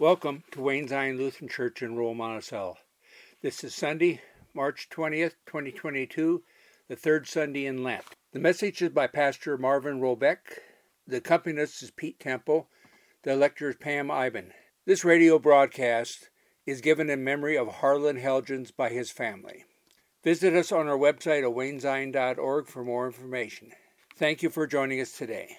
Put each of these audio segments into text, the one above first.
Welcome to Wayne Zion Lutheran Church in Royal Monticello. This is Sunday, March 20th, 2022, the third Sunday in Lent. The message is by Pastor Marvin Robeck. The accompanist is Pete Temple. The lecturer is Pam Ivan. This radio broadcast is given in memory of Harlan Helgens by his family. Visit us on our website at waynezion.org for more information. Thank you for joining us today.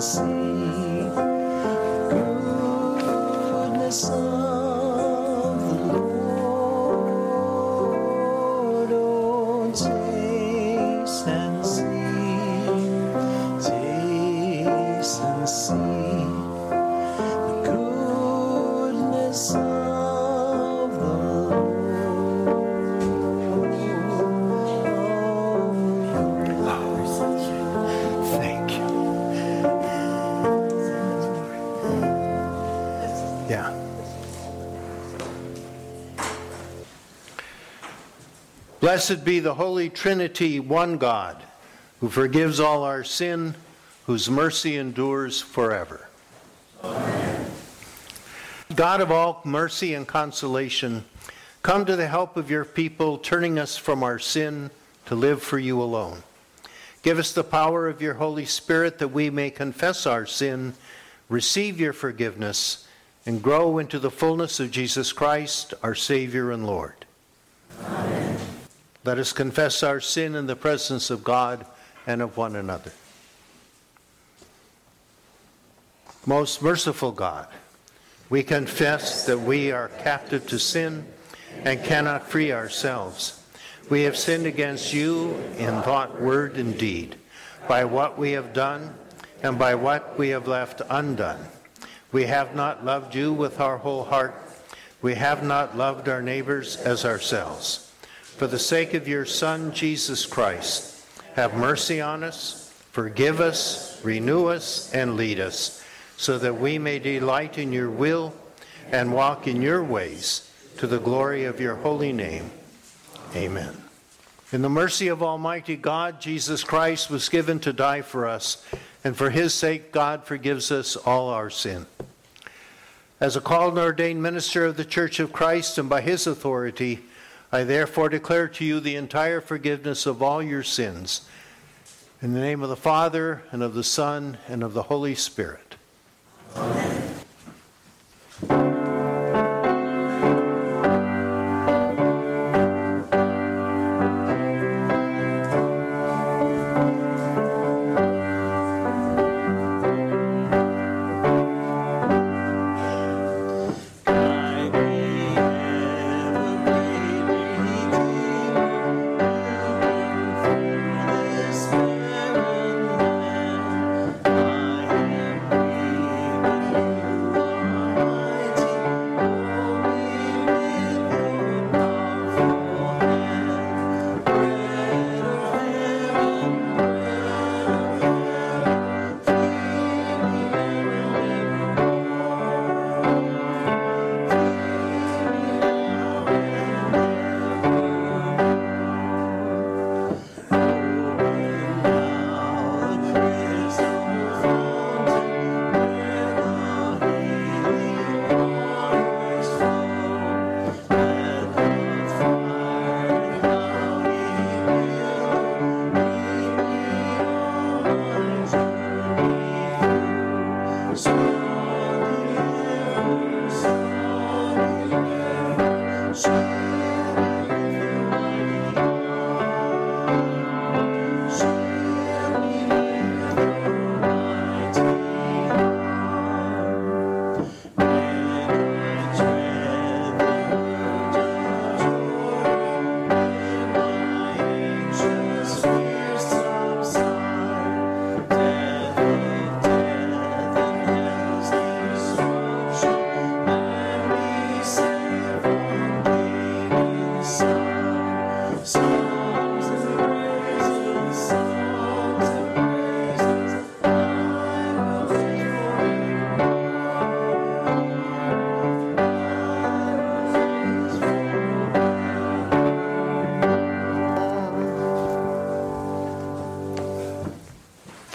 See. Blessed be the Holy Trinity, one God, who forgives all our sin, whose mercy endures forever. Amen. God of all mercy and consolation, come to the help of your people, turning us from our sin to live for you alone. Give us the power of your Holy Spirit that we may confess our sin, receive your forgiveness, and grow into the fullness of Jesus Christ, our Savior and Lord. Let us confess our sin in the presence of God and of one another. Most merciful God, we confess that we are captive to sin and cannot free ourselves. We have sinned against you in thought, word, and deed, by what we have done and by what we have left undone. We have not loved you with our whole heart. We have not loved our neighbors as ourselves. For the sake of your Son, Jesus Christ, have mercy on us, forgive us, renew us, and lead us, so that we may delight in your will and walk in your ways to the glory of your holy name. Amen. In the mercy of Almighty God, Jesus Christ was given to die for us, and for his sake, God forgives us all our sin. As a called and ordained minister of the Church of Christ, and by his authority, I therefore declare to you the entire forgiveness of all your sins. In the name of the Father, and of the Son, and of the Holy Spirit. Amen.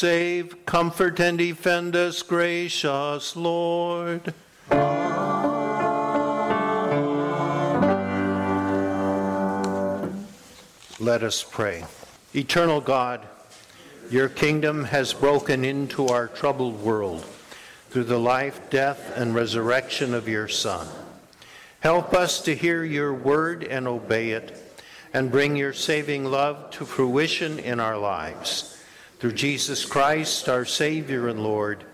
Save, comfort, and defend us, gracious Lord. Let us pray. Eternal God, your kingdom has broken into our troubled world through the life, death, and resurrection of your Son. Help us to hear your word and obey it, and bring your saving love to fruition in our lives through Jesus Christ, our Savior and Lord,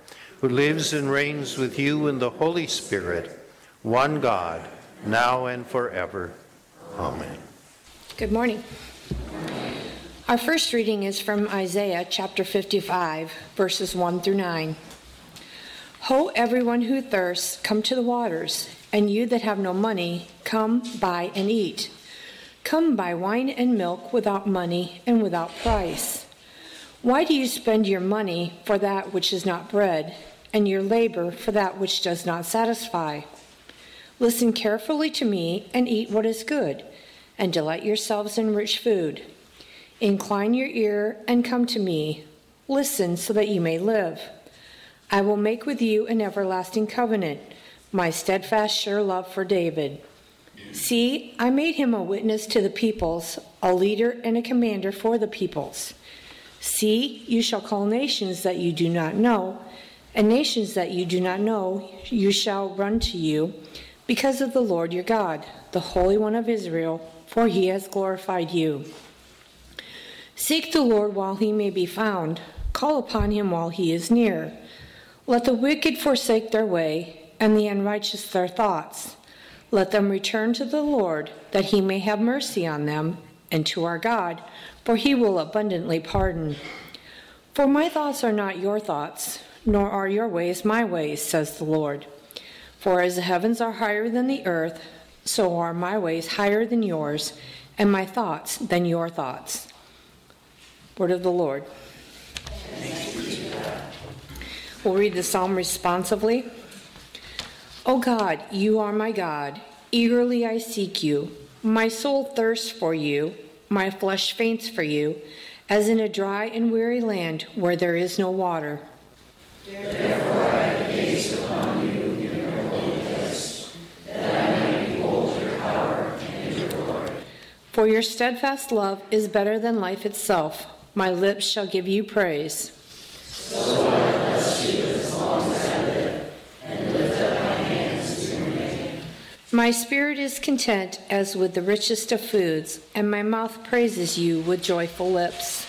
who lives and reigns with you in the Holy Spirit, one God, now and forever. Amen. Good morning. Our first reading is from Isaiah chapter 55, verses 1 through 9. Ho, everyone who thirsts, come to the waters, and you that have no money, come buy and eat. Come buy wine and milk without money and without price. Why do you spend your money for that which is not bread, and your labor for that which does not satisfy? Listen carefully to me and eat what is good, and delight yourselves in rich food. Incline your ear and come to me. Listen so that you may live. I will make with you an everlasting covenant, my steadfast, sure love for David. See, I made him a witness to the peoples, a leader and a commander for the peoples. See, you shall call nations that you do not know, and nations that you do not know you shall run to you, because of the Lord your God, the Holy One of Israel, for he has glorified you. Seek the Lord while he may be found, call upon him while he is near. Let the wicked forsake their way, and the unrighteous their thoughts. Let them return to the Lord, that he may have mercy on them, and to our God, for he will abundantly pardon. For my thoughts are not your thoughts, nor are your ways my ways, says the Lord. For as the heavens are higher than the earth, so are my ways higher than yours, and my thoughts than your thoughts. Word of the Lord. We'll read the psalm responsively. O God, you are my God. Eagerly I seek you. My soul thirsts for you. My flesh faints for you, as in a dry and weary land where there is no water. Therefore I gaze upon you in your holiness, that I behold your power and your glory. For your steadfast love is better than life itself. My lips shall give you praise. So I bless you as long as I live, and lift up my hands to your name. My spirit is content as with the richest of foods, and my mouth praises you with joyful lips.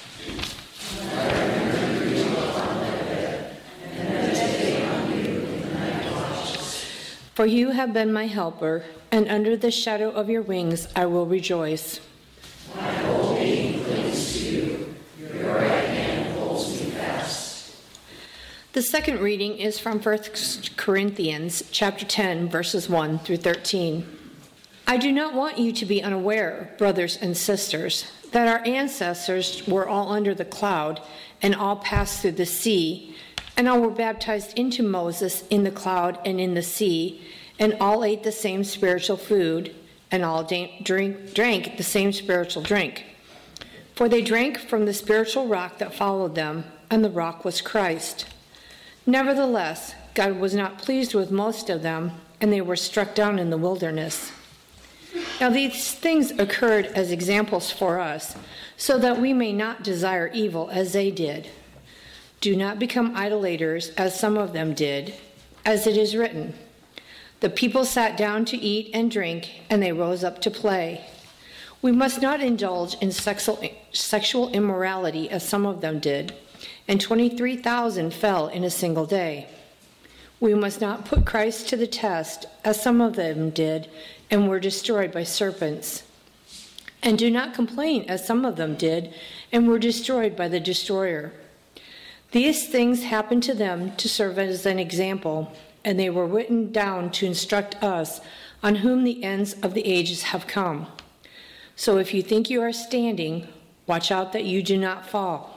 For you have been my helper, and under the shadow of your wings I will rejoice. My whole being clings to you. Your right hand holds me fast. The second reading is from 1 Corinthians chapter 10 verses 1 through 13. I do not want you to be unaware, brothers and sisters, that our ancestors were all under the cloud and all passed through the sea and all were baptized into Moses in the cloud and in the sea, and all ate the same spiritual food, and all drink, drank the same spiritual drink. For they drank from the spiritual rock that followed them, and the rock was Christ. Nevertheless, God was not pleased with most of them, and they were struck down in the wilderness. Now, these things occurred as examples for us, so that we may not desire evil as they did. Do not become idolaters, as some of them did, as it is written The people sat down to eat and drink, and they rose up to play. We must not indulge in sexual, sexual immorality, as some of them did, and 23,000 fell in a single day. We must not put Christ to the test, as some of them did, and were destroyed by serpents. And do not complain, as some of them did, and were destroyed by the destroyer. These things happened to them to serve as an example, and they were written down to instruct us on whom the ends of the ages have come. So if you think you are standing, watch out that you do not fall.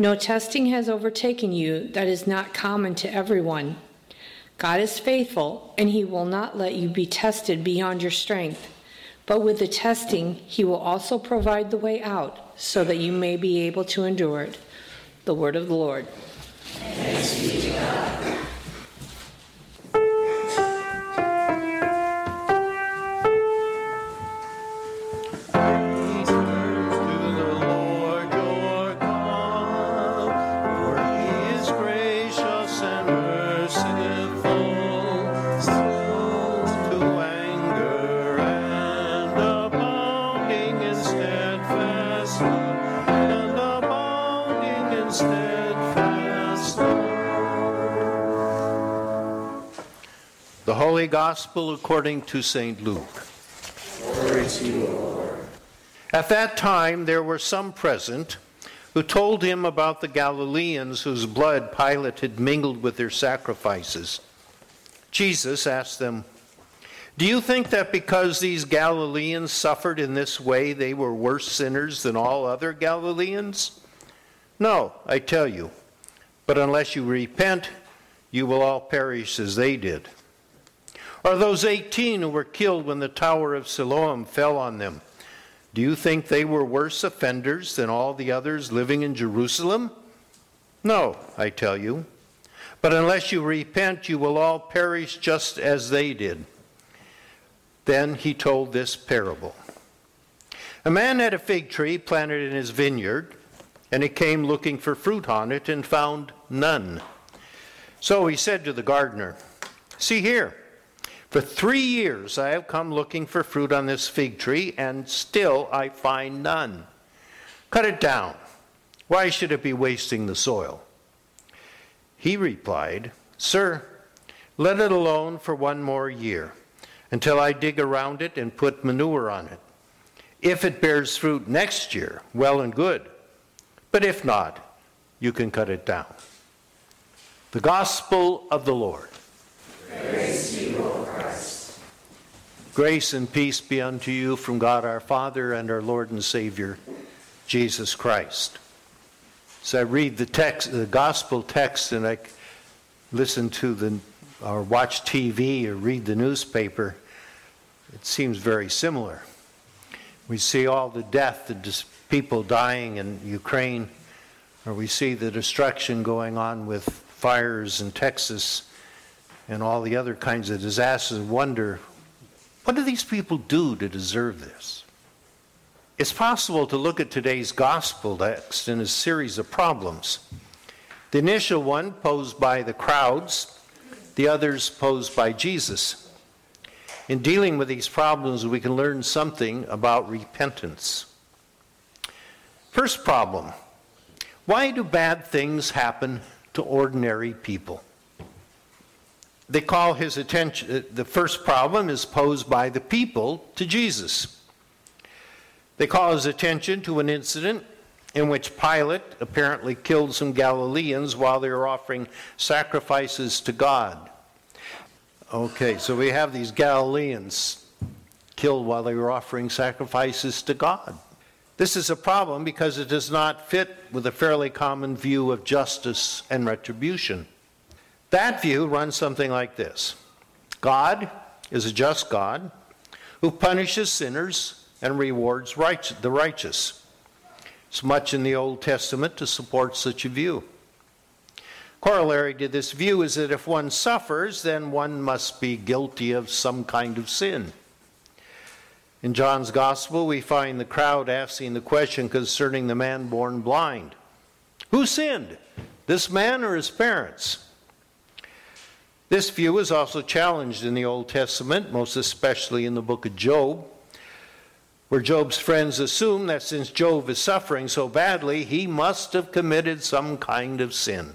No testing has overtaken you that is not common to everyone. God is faithful, and he will not let you be tested beyond your strength. But with the testing, he will also provide the way out so that you may be able to endure it. The word of the Lord. Holy Gospel according to St. Luke. Glory to you, Lord. At that time, there were some present who told him about the Galileans whose blood Pilate had mingled with their sacrifices. Jesus asked them, Do you think that because these Galileans suffered in this way, they were worse sinners than all other Galileans? No, I tell you. But unless you repent, you will all perish as they did. Or those 18 who were killed when the Tower of Siloam fell on them? Do you think they were worse offenders than all the others living in Jerusalem? No, I tell you. But unless you repent, you will all perish just as they did. Then he told this parable A man had a fig tree planted in his vineyard, and he came looking for fruit on it and found none. So he said to the gardener, See here. For three years I have come looking for fruit on this fig tree, and still I find none. Cut it down. Why should it be wasting the soil? He replied, Sir, let it alone for one more year, until I dig around it and put manure on it. If it bears fruit next year, well and good. But if not, you can cut it down. The Gospel of the Lord. Praise you, O Christ. Grace and peace be unto you from God our Father and our Lord and Savior, Jesus Christ. As I read the text, the gospel text, and I listen to the or watch TV or read the newspaper, it seems very similar. We see all the death, the people dying in Ukraine, or we see the destruction going on with fires in Texas and all the other kinds of disasters. Wonder, what do these people do to deserve this? It's possible to look at today's gospel text in a series of problems. The initial one posed by the crowds, the others posed by Jesus. In dealing with these problems, we can learn something about repentance. First problem why do bad things happen to ordinary people? They call his attention, uh, the first problem is posed by the people to Jesus. They call his attention to an incident in which Pilate apparently killed some Galileans while they were offering sacrifices to God. Okay, so we have these Galileans killed while they were offering sacrifices to God. This is a problem because it does not fit with a fairly common view of justice and retribution. That view runs something like this God is a just God who punishes sinners and rewards the righteous. It's much in the Old Testament to support such a view. Corollary to this view is that if one suffers, then one must be guilty of some kind of sin. In John's Gospel, we find the crowd asking the question concerning the man born blind Who sinned, this man or his parents? This view is also challenged in the Old Testament, most especially in the book of Job where Job's friends assume that since Job is suffering so badly, he must have committed some kind of sin.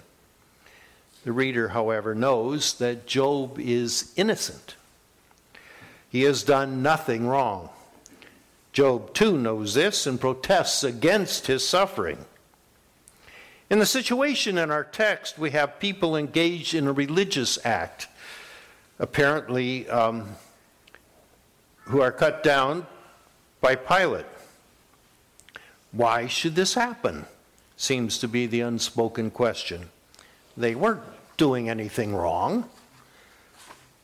The reader, however, knows that Job is innocent. He has done nothing wrong. Job, too, knows this and protests against his suffering. In the situation in our text, we have people engaged in a religious act, apparently, um, who are cut down by Pilate. Why should this happen? Seems to be the unspoken question. They weren't doing anything wrong.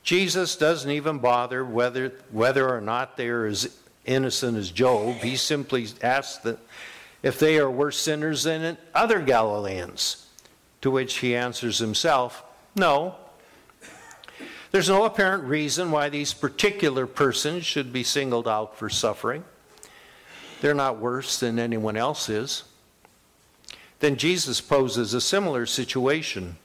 Jesus doesn't even bother whether, whether or not they are as innocent as Job. He simply asks that if they are worse sinners than other Galileans, to which he answers himself, No, there's no apparent reason why these particular persons should be singled out for suffering. They're not worse than anyone else is. Then Jesus poses a similar situation.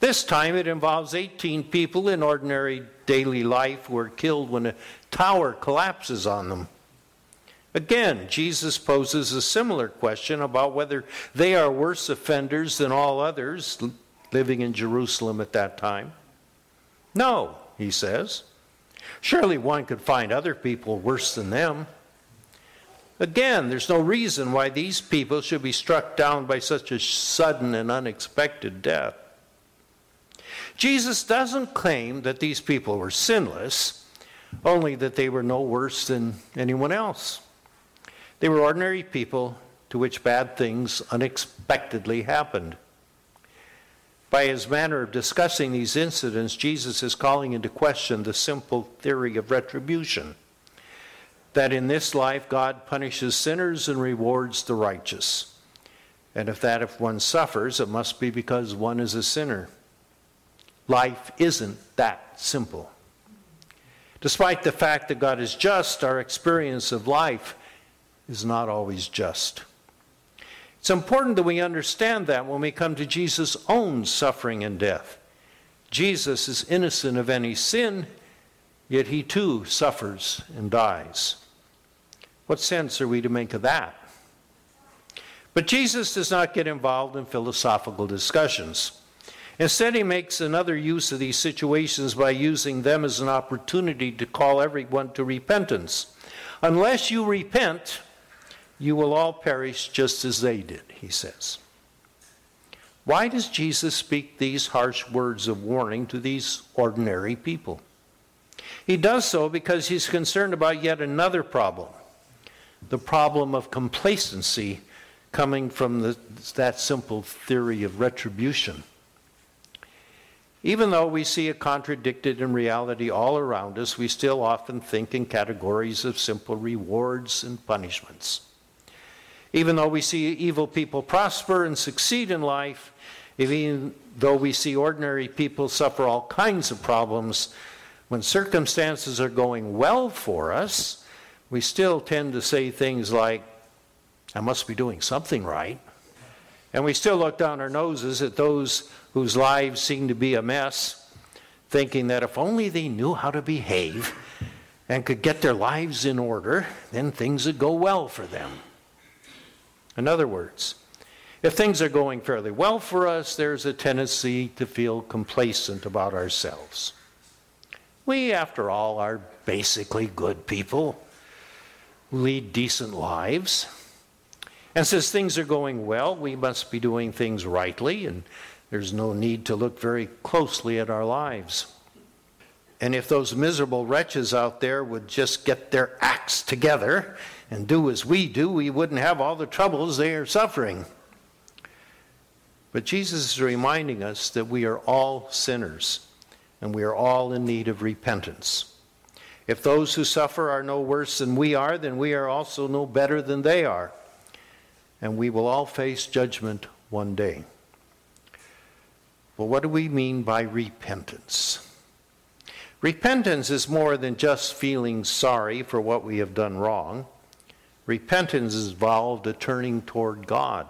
This time it involves 18 people in ordinary daily life who are killed when a tower collapses on them. Again, Jesus poses a similar question about whether they are worse offenders than all others living in Jerusalem at that time. No, he says. Surely one could find other people worse than them. Again, there's no reason why these people should be struck down by such a sudden and unexpected death. Jesus doesn't claim that these people were sinless, only that they were no worse than anyone else. They were ordinary people to which bad things unexpectedly happened. By his manner of discussing these incidents, Jesus is calling into question the simple theory of retribution that in this life God punishes sinners and rewards the righteous. And if that if one suffers, it must be because one is a sinner. Life isn't that simple. Despite the fact that God is just, our experience of life is not always just. It's important that we understand that when we come to Jesus' own suffering and death. Jesus is innocent of any sin, yet he too suffers and dies. What sense are we to make of that? But Jesus does not get involved in philosophical discussions. Instead, he makes another use of these situations by using them as an opportunity to call everyone to repentance. Unless you repent, you will all perish just as they did, he says. Why does Jesus speak these harsh words of warning to these ordinary people? He does so because he's concerned about yet another problem the problem of complacency coming from the, that simple theory of retribution. Even though we see it contradicted in reality all around us, we still often think in categories of simple rewards and punishments. Even though we see evil people prosper and succeed in life, even though we see ordinary people suffer all kinds of problems, when circumstances are going well for us, we still tend to say things like, I must be doing something right. And we still look down our noses at those whose lives seem to be a mess, thinking that if only they knew how to behave and could get their lives in order, then things would go well for them. In other words, if things are going fairly well for us, there's a tendency to feel complacent about ourselves. We, after all, are basically good people lead decent lives. And since things are going well, we must be doing things rightly, and there's no need to look very closely at our lives. And if those miserable wretches out there would just get their acts together and do as we do, we wouldn't have all the troubles they are suffering. But Jesus is reminding us that we are all sinners and we are all in need of repentance. If those who suffer are no worse than we are, then we are also no better than they are. And we will all face judgment one day. Well, what do we mean by repentance? Repentance is more than just feeling sorry for what we have done wrong. Repentance involved a turning toward God.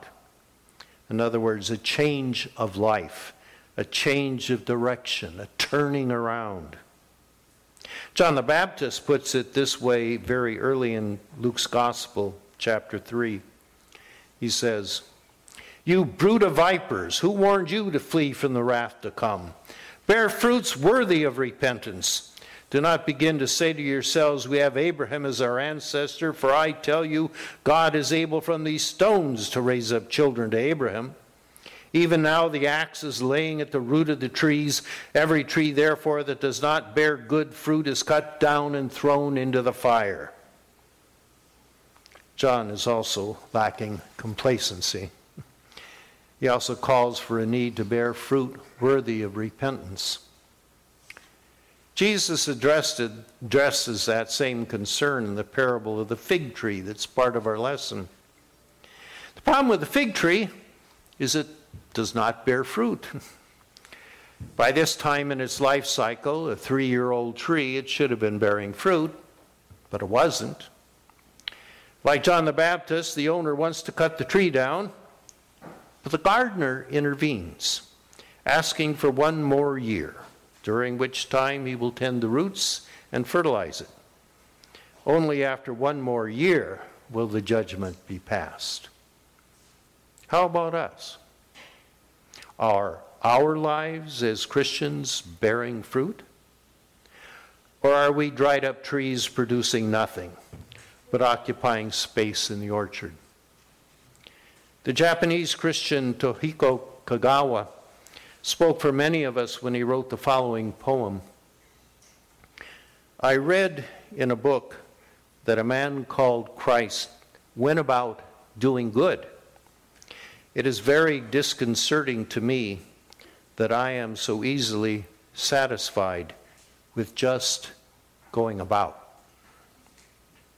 In other words, a change of life, a change of direction, a turning around. John the Baptist puts it this way very early in Luke's Gospel, chapter 3. He says, You brood of vipers, who warned you to flee from the wrath to come? Bear fruits worthy of repentance. Do not begin to say to yourselves, We have Abraham as our ancestor, for I tell you, God is able from these stones to raise up children to Abraham. Even now the axe is laying at the root of the trees. Every tree, therefore, that does not bear good fruit is cut down and thrown into the fire. John is also lacking complacency. He also calls for a need to bear fruit worthy of repentance. Jesus addresses that same concern in the parable of the fig tree that's part of our lesson. The problem with the fig tree is it does not bear fruit. By this time in its life cycle, a three year old tree, it should have been bearing fruit, but it wasn't. Like John the Baptist, the owner wants to cut the tree down, but the gardener intervenes, asking for one more year during which time he will tend the roots and fertilize it. Only after one more year will the judgment be passed. How about us? Are our lives as Christians bearing fruit? Or are we dried up trees producing nothing but occupying space in the orchard? The Japanese Christian Toyohiko Kagawa spoke for many of us when he wrote the following poem. I read in a book that a man called Christ went about doing good. It is very disconcerting to me that I am so easily satisfied with just going about.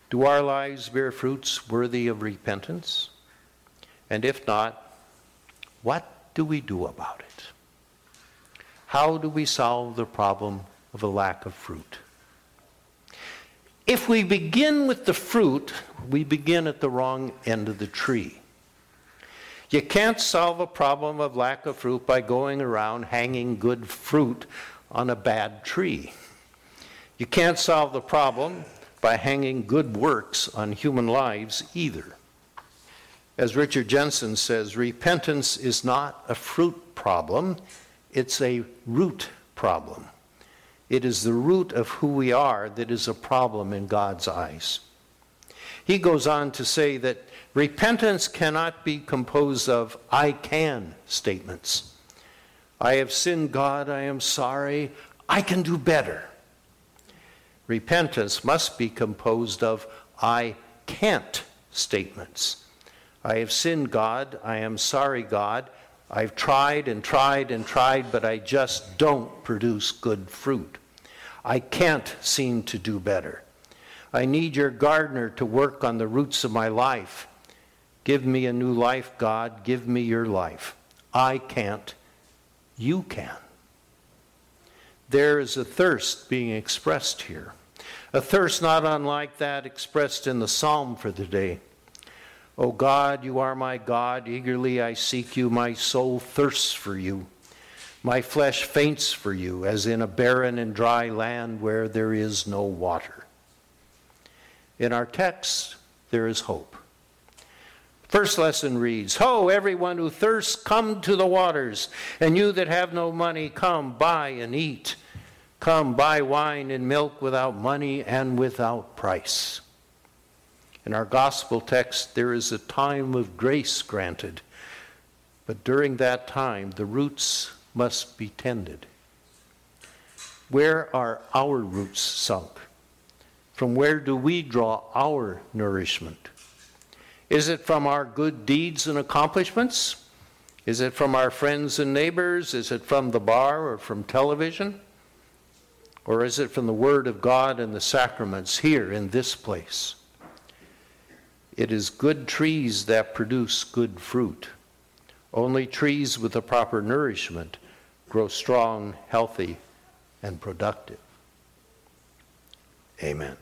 Do our lives bear fruits worthy of repentance? And if not, what do we do about it? How do we solve the problem of a lack of fruit? If we begin with the fruit, we begin at the wrong end of the tree. You can't solve a problem of lack of fruit by going around hanging good fruit on a bad tree. You can't solve the problem by hanging good works on human lives either. As Richard Jensen says, repentance is not a fruit problem, it's a root problem. It is the root of who we are that is a problem in God's eyes. He goes on to say that repentance cannot be composed of I can statements. I have sinned, God, I am sorry, I can do better. Repentance must be composed of I can't statements. I have sinned, God, I am sorry, God, I've tried and tried and tried, but I just don't produce good fruit. I can't seem to do better. I need your gardener to work on the roots of my life. Give me a new life, God. Give me your life. I can't. You can. There is a thirst being expressed here. A thirst not unlike that expressed in the psalm for the day. O God, you are my God. Eagerly I seek you. My soul thirsts for you. My flesh faints for you, as in a barren and dry land where there is no water. In our text, there is hope. First lesson reads Ho, everyone who thirsts, come to the waters, and you that have no money, come, buy and eat. Come, buy wine and milk without money and without price. In our gospel text, there is a time of grace granted, but during that time, the roots must be tended. Where are our roots sunk? From where do we draw our nourishment? Is it from our good deeds and accomplishments? Is it from our friends and neighbors? Is it from the bar or from television? Or is it from the Word of God and the sacraments here in this place? It is good trees that produce good fruit. Only trees with the proper nourishment grow strong, healthy, and productive. Amen.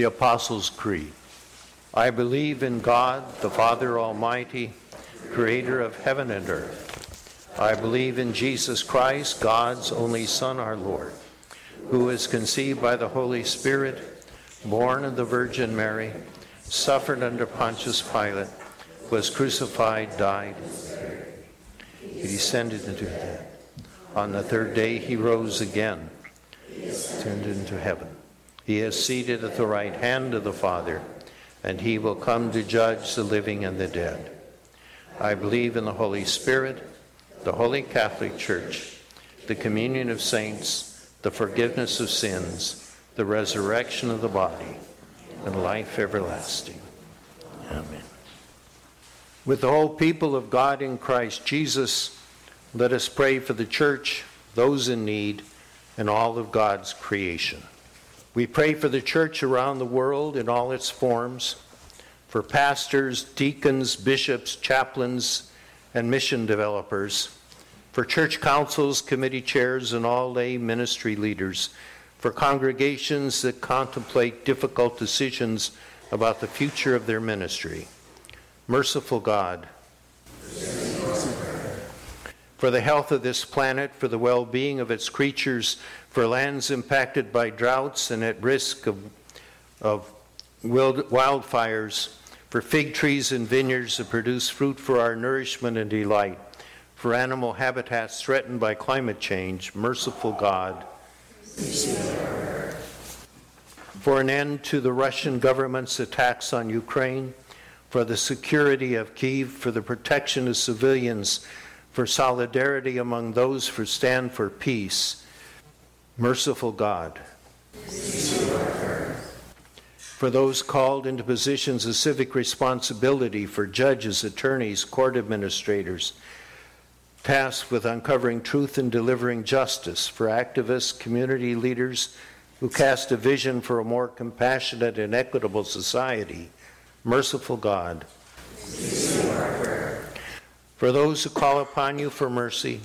The Apostles' Creed. I believe in God, the Father Almighty, creator of heaven and earth. I believe in Jesus Christ, God's only Son, our Lord, who was conceived by the Holy Spirit, born of the Virgin Mary, suffered under Pontius Pilate, was crucified, died. He descended into death. On the third day he rose again, ascended into heaven. He is seated at the right hand of the Father, and he will come to judge the living and the dead. I believe in the Holy Spirit, the Holy Catholic Church, the communion of saints, the forgiveness of sins, the resurrection of the body, and life everlasting. Amen. With the whole people of God in Christ Jesus, let us pray for the church, those in need, and all of God's creation. We pray for the church around the world in all its forms, for pastors, deacons, bishops, chaplains, and mission developers, for church councils, committee chairs, and all lay ministry leaders, for congregations that contemplate difficult decisions about the future of their ministry. Merciful God, for the health of this planet, for the well being of its creatures, for lands impacted by droughts and at risk of, of wildfires, for fig trees and vineyards that produce fruit for our nourishment and delight, for animal habitats threatened by climate change, merciful God. For an end to the Russian government's attacks on Ukraine, for the security of Kiev, for the protection of civilians, for solidarity among those who stand for peace, Merciful God, for those called into positions of civic responsibility for judges, attorneys, court administrators, tasked with uncovering truth and delivering justice, for activists, community leaders who cast a vision for a more compassionate and equitable society, merciful God. For those who call upon you for mercy,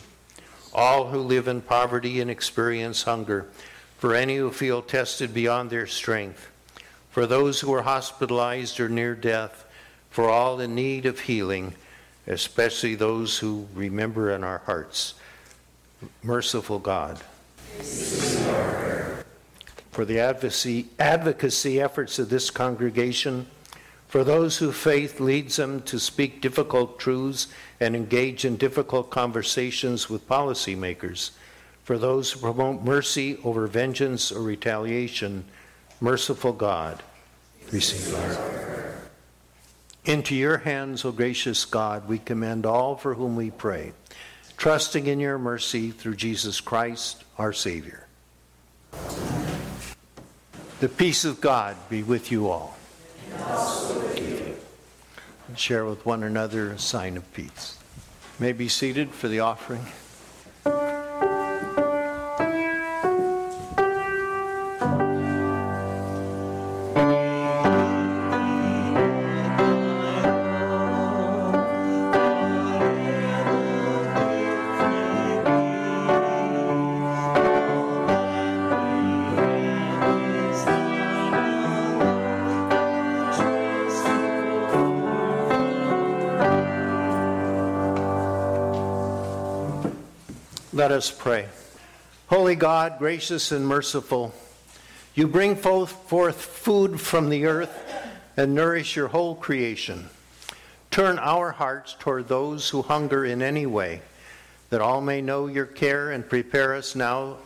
all who live in poverty and experience hunger, for any who feel tested beyond their strength, for those who are hospitalized or near death, for all in need of healing, especially those who remember in our hearts. Merciful God. For the advocacy, advocacy efforts of this congregation, for those whose faith leads them to speak difficult truths and engage in difficult conversations with policymakers, for those who promote mercy over vengeance or retaliation, merciful God, receive our prayer. Into your hands, O gracious God, we commend all for whom we pray, trusting in your mercy through Jesus Christ, our Savior. The peace of God be with you all and share with one another a sign of peace. May be seated for the offering. Us pray. Holy God, gracious and merciful, you bring forth food from the earth and nourish your whole creation. Turn our hearts toward those who hunger in any way, that all may know your care and prepare us now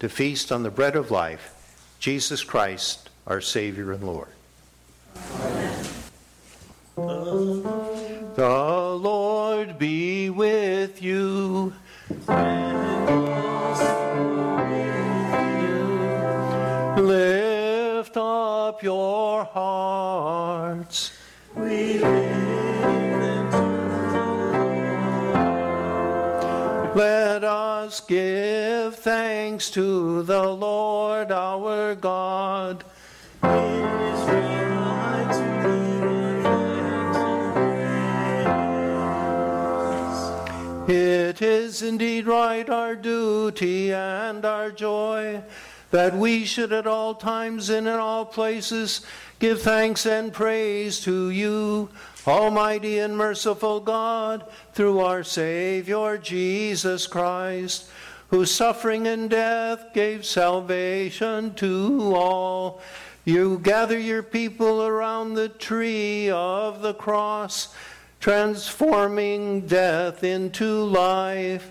to feast on the bread of life, Jesus Christ, our Savior and Lord. Amen. The Lord be with you. Up your hearts. We Let us give thanks to the Lord our God. It is indeed right, our duty and our joy, that we should at all times and in all places give thanks and praise to you, Almighty and merciful God, through our Savior Jesus Christ, whose suffering and death gave salvation to all. You gather your people around the tree of the cross, transforming death into life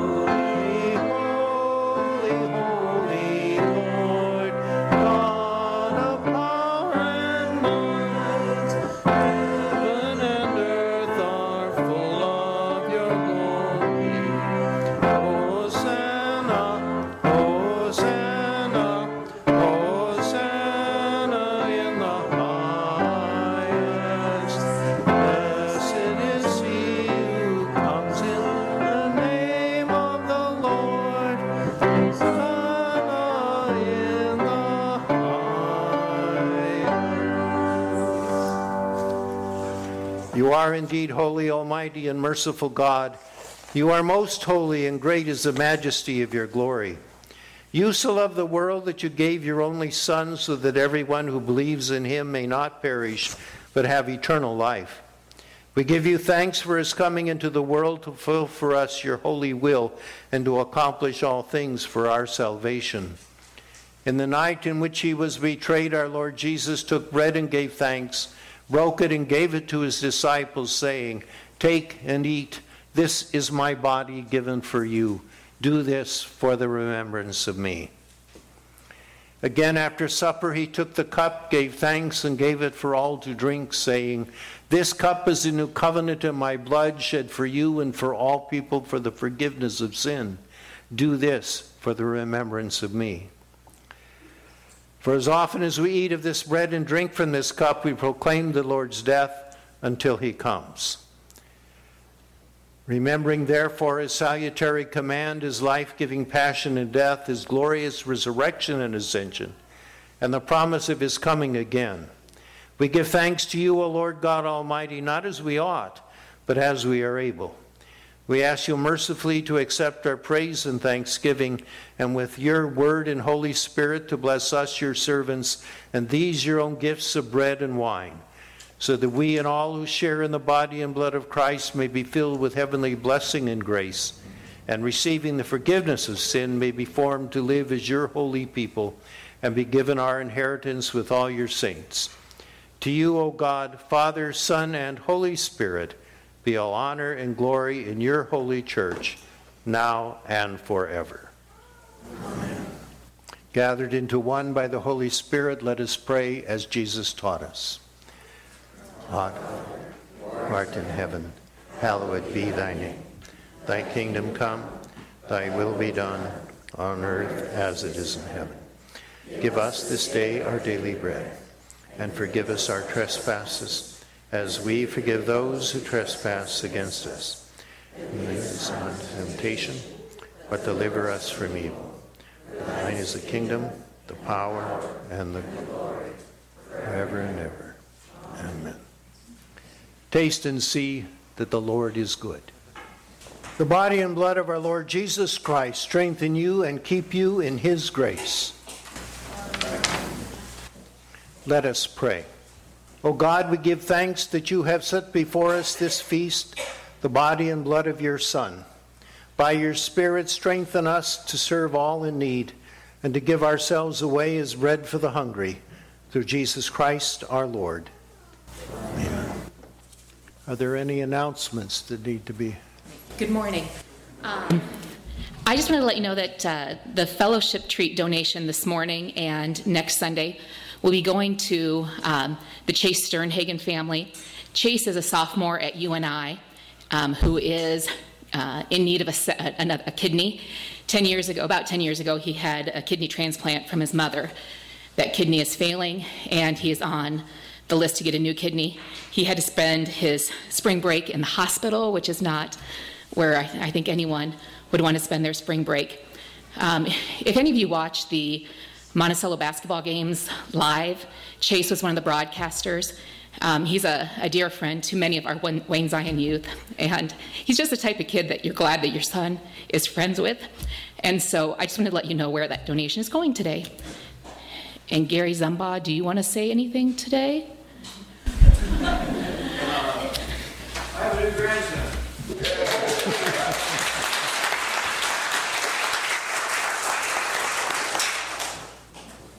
Are indeed holy, almighty, and merciful God. You are most holy, and great is the majesty of your glory. You so loved the world that you gave your only Son, so that everyone who believes in him may not perish, but have eternal life. We give you thanks for his coming into the world to fulfill for us your holy will and to accomplish all things for our salvation. In the night in which he was betrayed, our Lord Jesus took bread and gave thanks broke it and gave it to his disciples, saying, Take and eat. This is my body given for you. Do this for the remembrance of me. Again, after supper, he took the cup, gave thanks, and gave it for all to drink, saying, This cup is the new covenant in my blood, shed for you and for all people for the forgiveness of sin. Do this for the remembrance of me. For as often as we eat of this bread and drink from this cup, we proclaim the Lord's death until he comes. Remembering, therefore, his salutary command, his life giving passion and death, his glorious resurrection and ascension, and the promise of his coming again, we give thanks to you, O Lord God Almighty, not as we ought, but as we are able we ask you mercifully to accept our praise and thanksgiving, and with your word and Holy Spirit to bless us, your servants, and these your own gifts of bread and wine, so that we and all who share in the body and blood of Christ may be filled with heavenly blessing and grace, and receiving the forgiveness of sin may be formed to live as your holy people and be given our inheritance with all your saints. To you, O God, Father, Son, and Holy Spirit, be all honor and glory in your holy church, now and forever. Amen. Gathered into one by the Holy Spirit, let us pray as Jesus taught us. Who art in heaven, hallowed be thy name. Thy kingdom come, thy will be done, on earth as it is in heaven. Give us this day our daily bread, and forgive us our trespasses as we forgive those who trespass against us. And Lead us not temptation, but deliver us from evil. Thine is the kingdom, the power, and the glory, forever and ever. Amen. Taste and see that the Lord is good. The body and blood of our Lord Jesus Christ strengthen you and keep you in his grace. Let us pray. O God, we give thanks that you have set before us this feast, the body and blood of your Son. By your Spirit, strengthen us to serve all in need and to give ourselves away as bread for the hungry. Through Jesus Christ our Lord. Amen. Are there any announcements that need to be? Good morning. Um, I just wanted to let you know that uh, the fellowship treat donation this morning and next Sunday will be going to um, the Chase Sternhagen family. Chase is a sophomore at UNI um, who is uh, in need of a, a, a, kidney. 10 years ago, about 10 years ago, he had a kidney transplant from his mother. That kidney is failing, and he is on the list to get a new kidney. He had to spend his spring break in the hospital, which is not where I, I think anyone would want to spend their spring break. Um, if any of you watch the Monticello basketball games live. Chase was one of the broadcasters. Um, he's a, a, dear friend to many of our Wayne Zion youth, and he's just the type of kid that you're glad that your son is friends with. And so I just wanted to let you know where that donation is going today. And Gary Zumba, do you want to say anything today? I have a new grandson.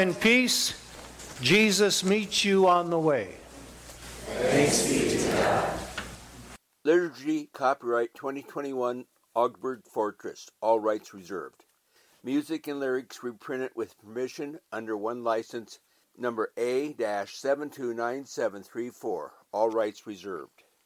In peace. Jesus meets you on the way. Thanks be to God. Liturgy copyright 2021 Augsburg Fortress, all rights reserved. Music and lyrics reprinted with permission under one license number A 729734, all rights reserved.